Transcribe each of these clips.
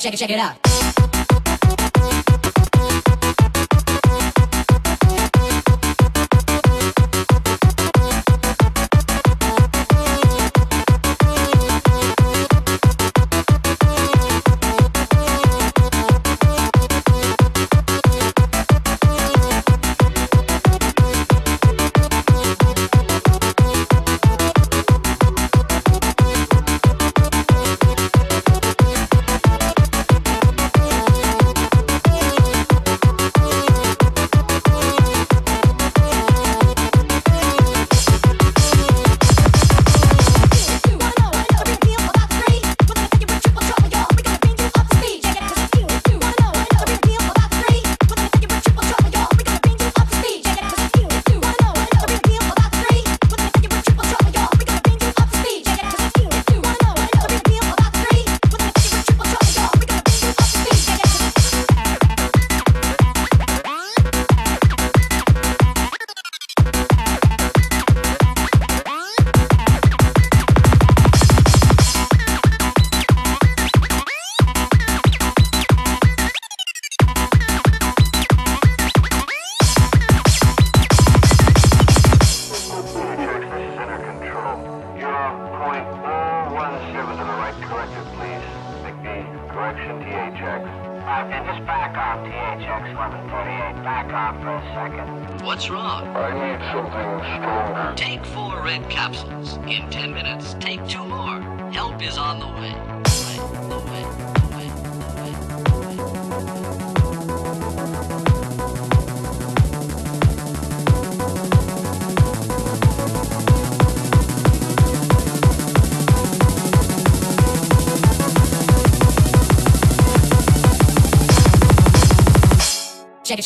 Check it, check it out.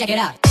Check it, out.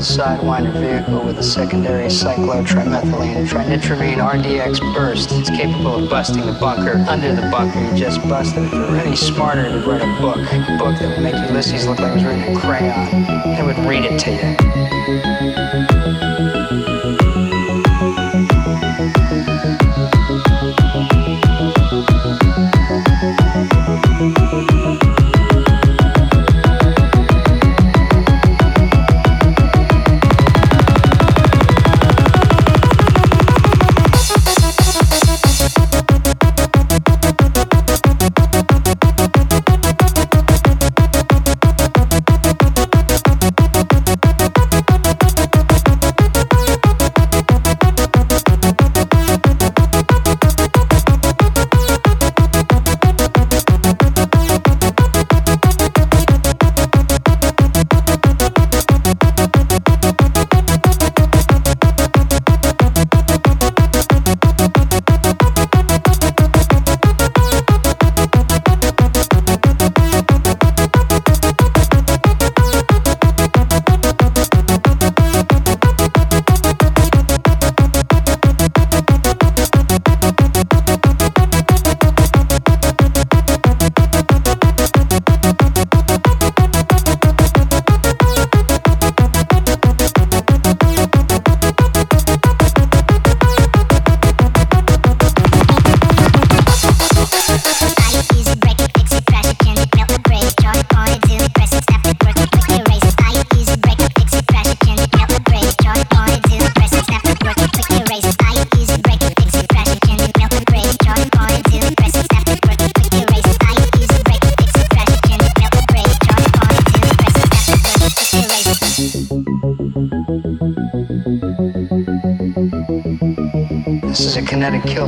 Sidewinder vehicle with a secondary cyclotrimethylene trinitramine RDX burst. It's capable of busting the bunker. Under the bunker, you just busted. If you were any smarter, to write a book. A book that would make Ulysses look like it was written in crayon. It would read it to you.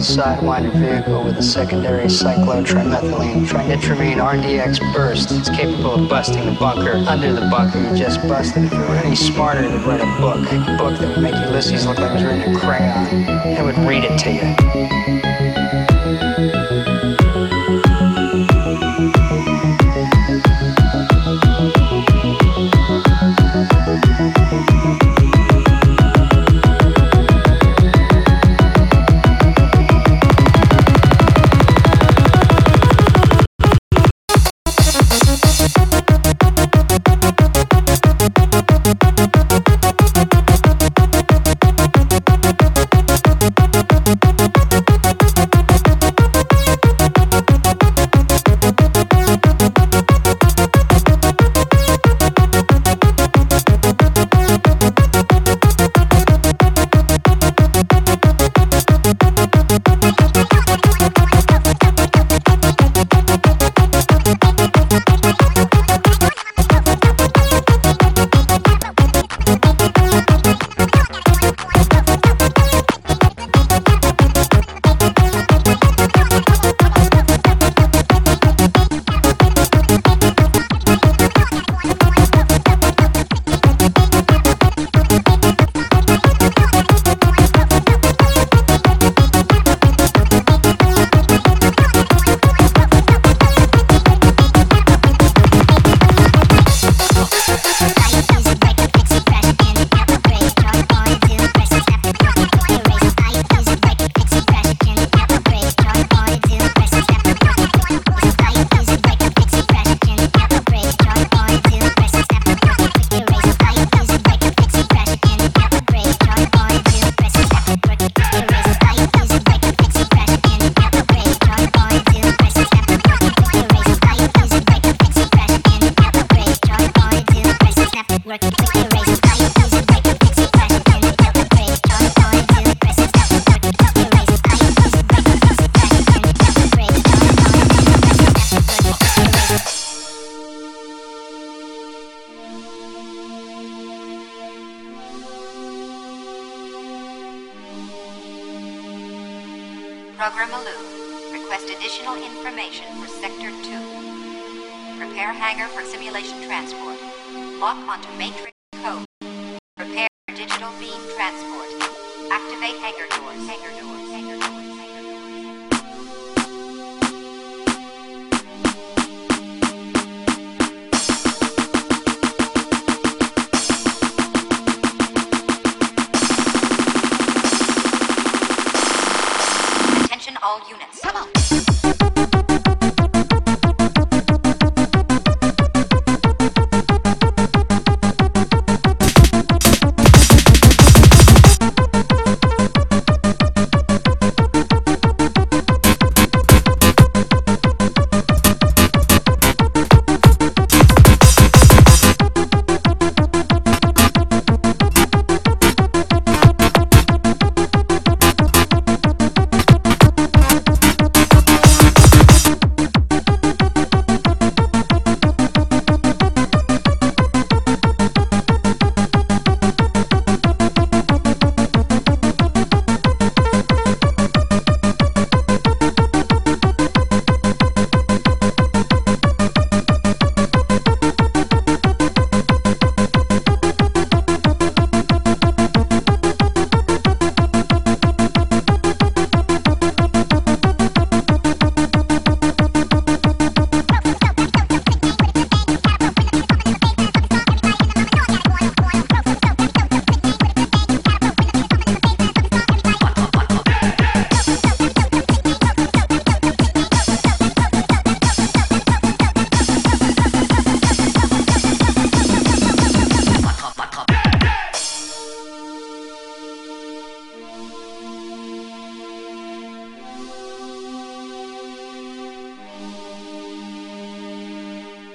Sidewinder vehicle with a secondary cyclotrimethylene trinitramine RDX burst. It's capable of busting the bunker. Under the bunker you just busted. If you were any smarter, they'd write a book. A book that would make Ulysses look like it was written in crayon. They would read it to you. Barbara Request additional information for Sector 2. Prepare hangar for simulation transport. Lock onto matrix code. Prepare digital beam transport. Activate hangar doors. Hangar doors.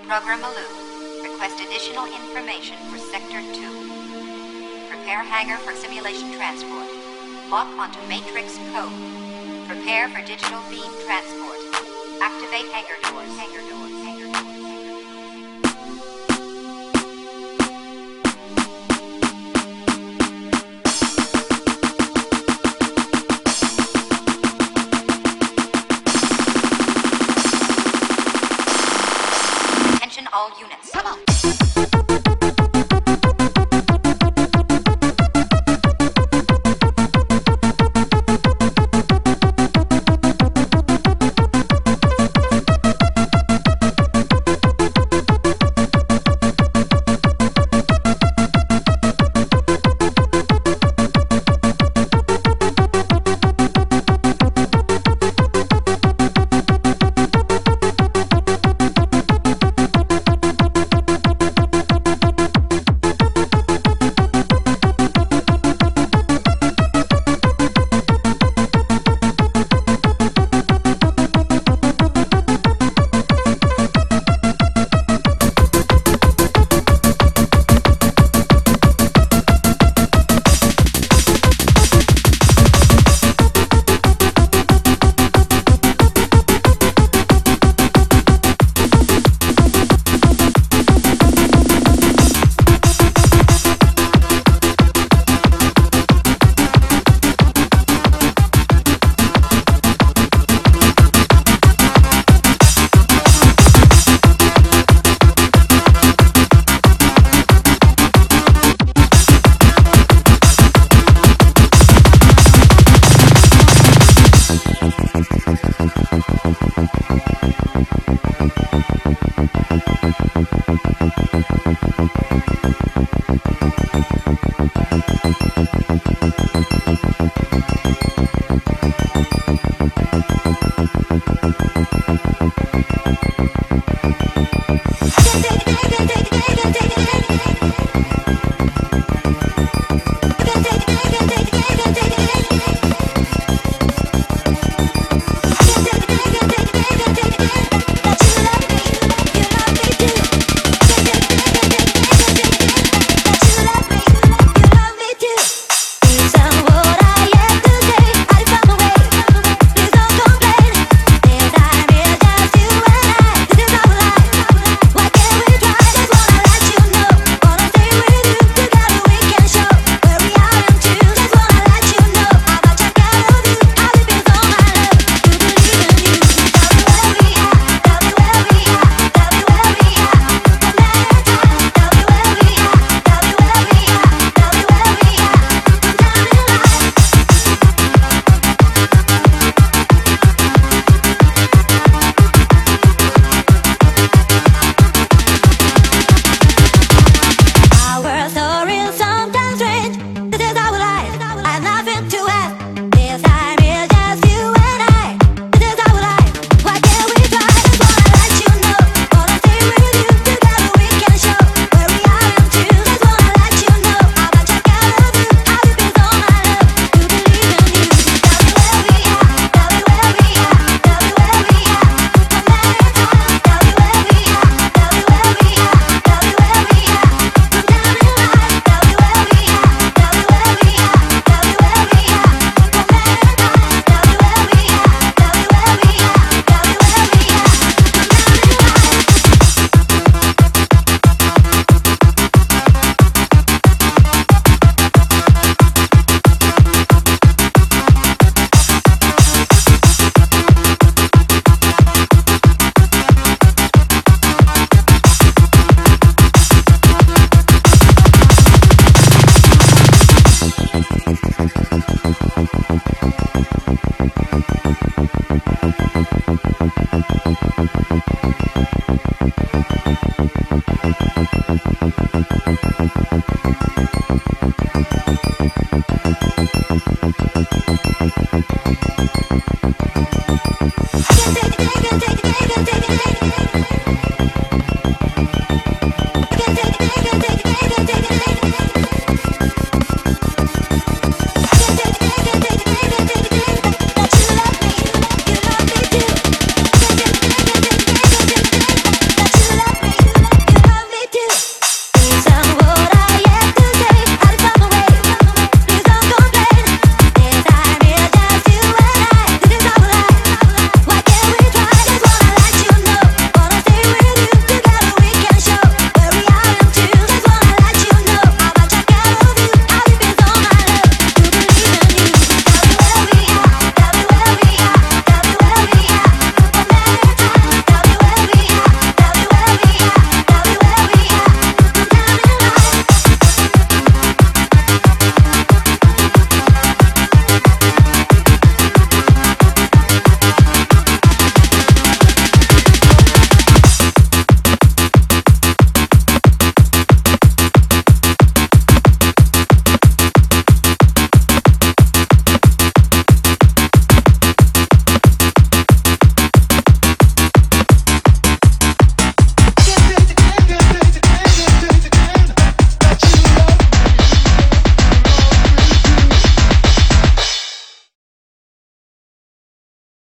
Program Aloo, request additional information for Sector 2. Prepare hangar for simulation transport. Lock onto matrix code. Prepare for digital beam transport. Activate hangar doors. Hangar doors.